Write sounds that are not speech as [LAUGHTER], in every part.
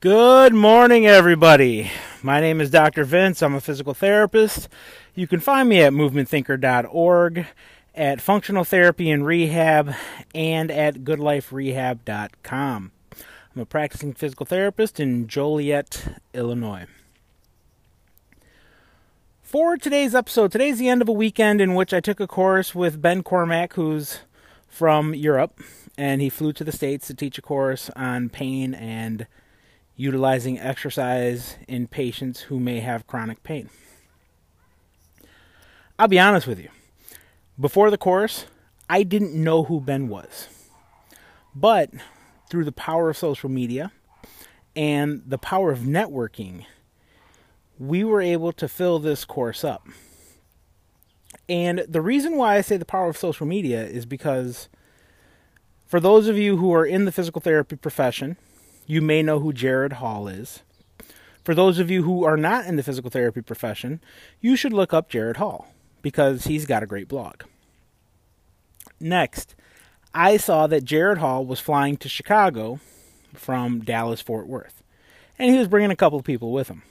Good morning, everybody. My name is Dr. Vince. I'm a physical therapist. You can find me at movementthinker.org, at Functional Therapy and Rehab, and at goodliferehab.com. I'm a practicing physical therapist in Joliet, Illinois. For today's episode, today's the end of a weekend in which I took a course with Ben Cormack, who's from Europe, and he flew to the States to teach a course on pain and utilizing exercise in patients who may have chronic pain. I'll be honest with you. Before the course, I didn't know who Ben was. But through the power of social media and the power of networking, we were able to fill this course up. And the reason why I say the power of social media is because for those of you who are in the physical therapy profession, you may know who Jared Hall is. For those of you who are not in the physical therapy profession, you should look up Jared Hall because he's got a great blog. Next, I saw that Jared Hall was flying to Chicago from Dallas Fort Worth, and he was bringing a couple of people with him.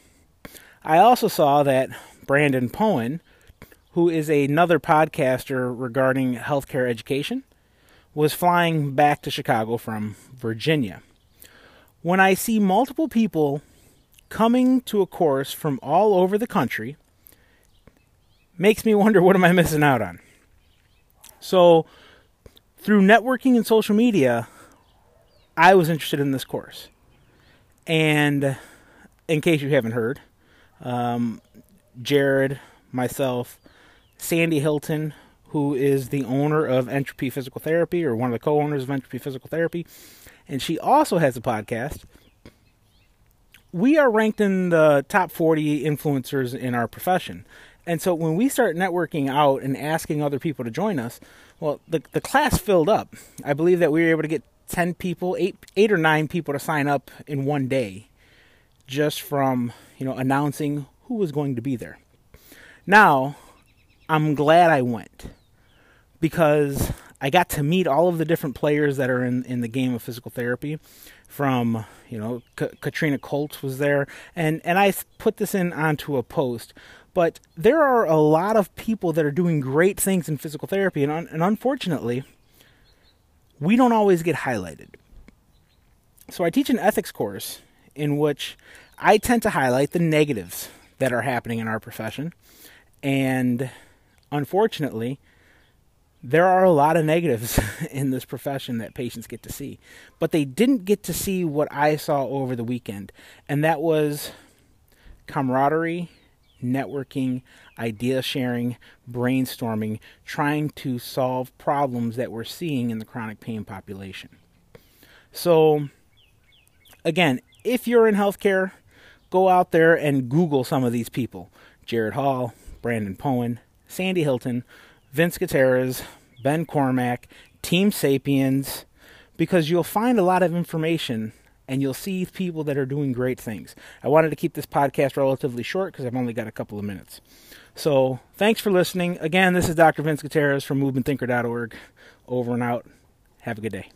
I also saw that Brandon Poen, who is another podcaster regarding healthcare education, was flying back to Chicago from Virginia when I see multiple people coming to a course from all over the country, makes me [LAUGHS] wonder what am I missing out on? So, through networking and social media, I was interested in this course. And in case you haven't heard, um, Jared, myself, Sandy Hilton, who is the owner of Entropy Physical Therapy, or one of the co owners of Entropy Physical Therapy, and she also has a podcast. We are ranked in the top 40 influencers in our profession. And so when we start networking out and asking other people to join us, well, the, the class filled up. I believe that we were able to get 10 people, 8, 8 or 9 people to sign up in one day just from, you know, announcing who was going to be there. Now, I'm glad I went because I got to meet all of the different players that are in, in the game of physical therapy. From you know, K- Katrina Colts was there, and and I put this in onto a post. But there are a lot of people that are doing great things in physical therapy, and un- and unfortunately, we don't always get highlighted. So I teach an ethics course in which I tend to highlight the negatives that are happening in our profession, and unfortunately there are a lot of negatives [LAUGHS] in this profession that patients get to see. But they didn't get to see what I saw over the weekend, and that was camaraderie, networking, idea sharing, brainstorming, trying to solve problems that we're seeing in the chronic pain population. So, again, if you're in healthcare, go out there and Google some of these people Jared Hall, Brandon Poen, Sandy Hilton Vince Gutierrez, Ben Cormack, Team Sapiens, because you'll find a lot of information and you'll see people that are doing great things. I wanted to keep this podcast relatively short because I've only got a couple of minutes. So thanks for listening. Again, this is Dr. Vince Gutierrez from movementthinker.org. Over and out. Have a good day.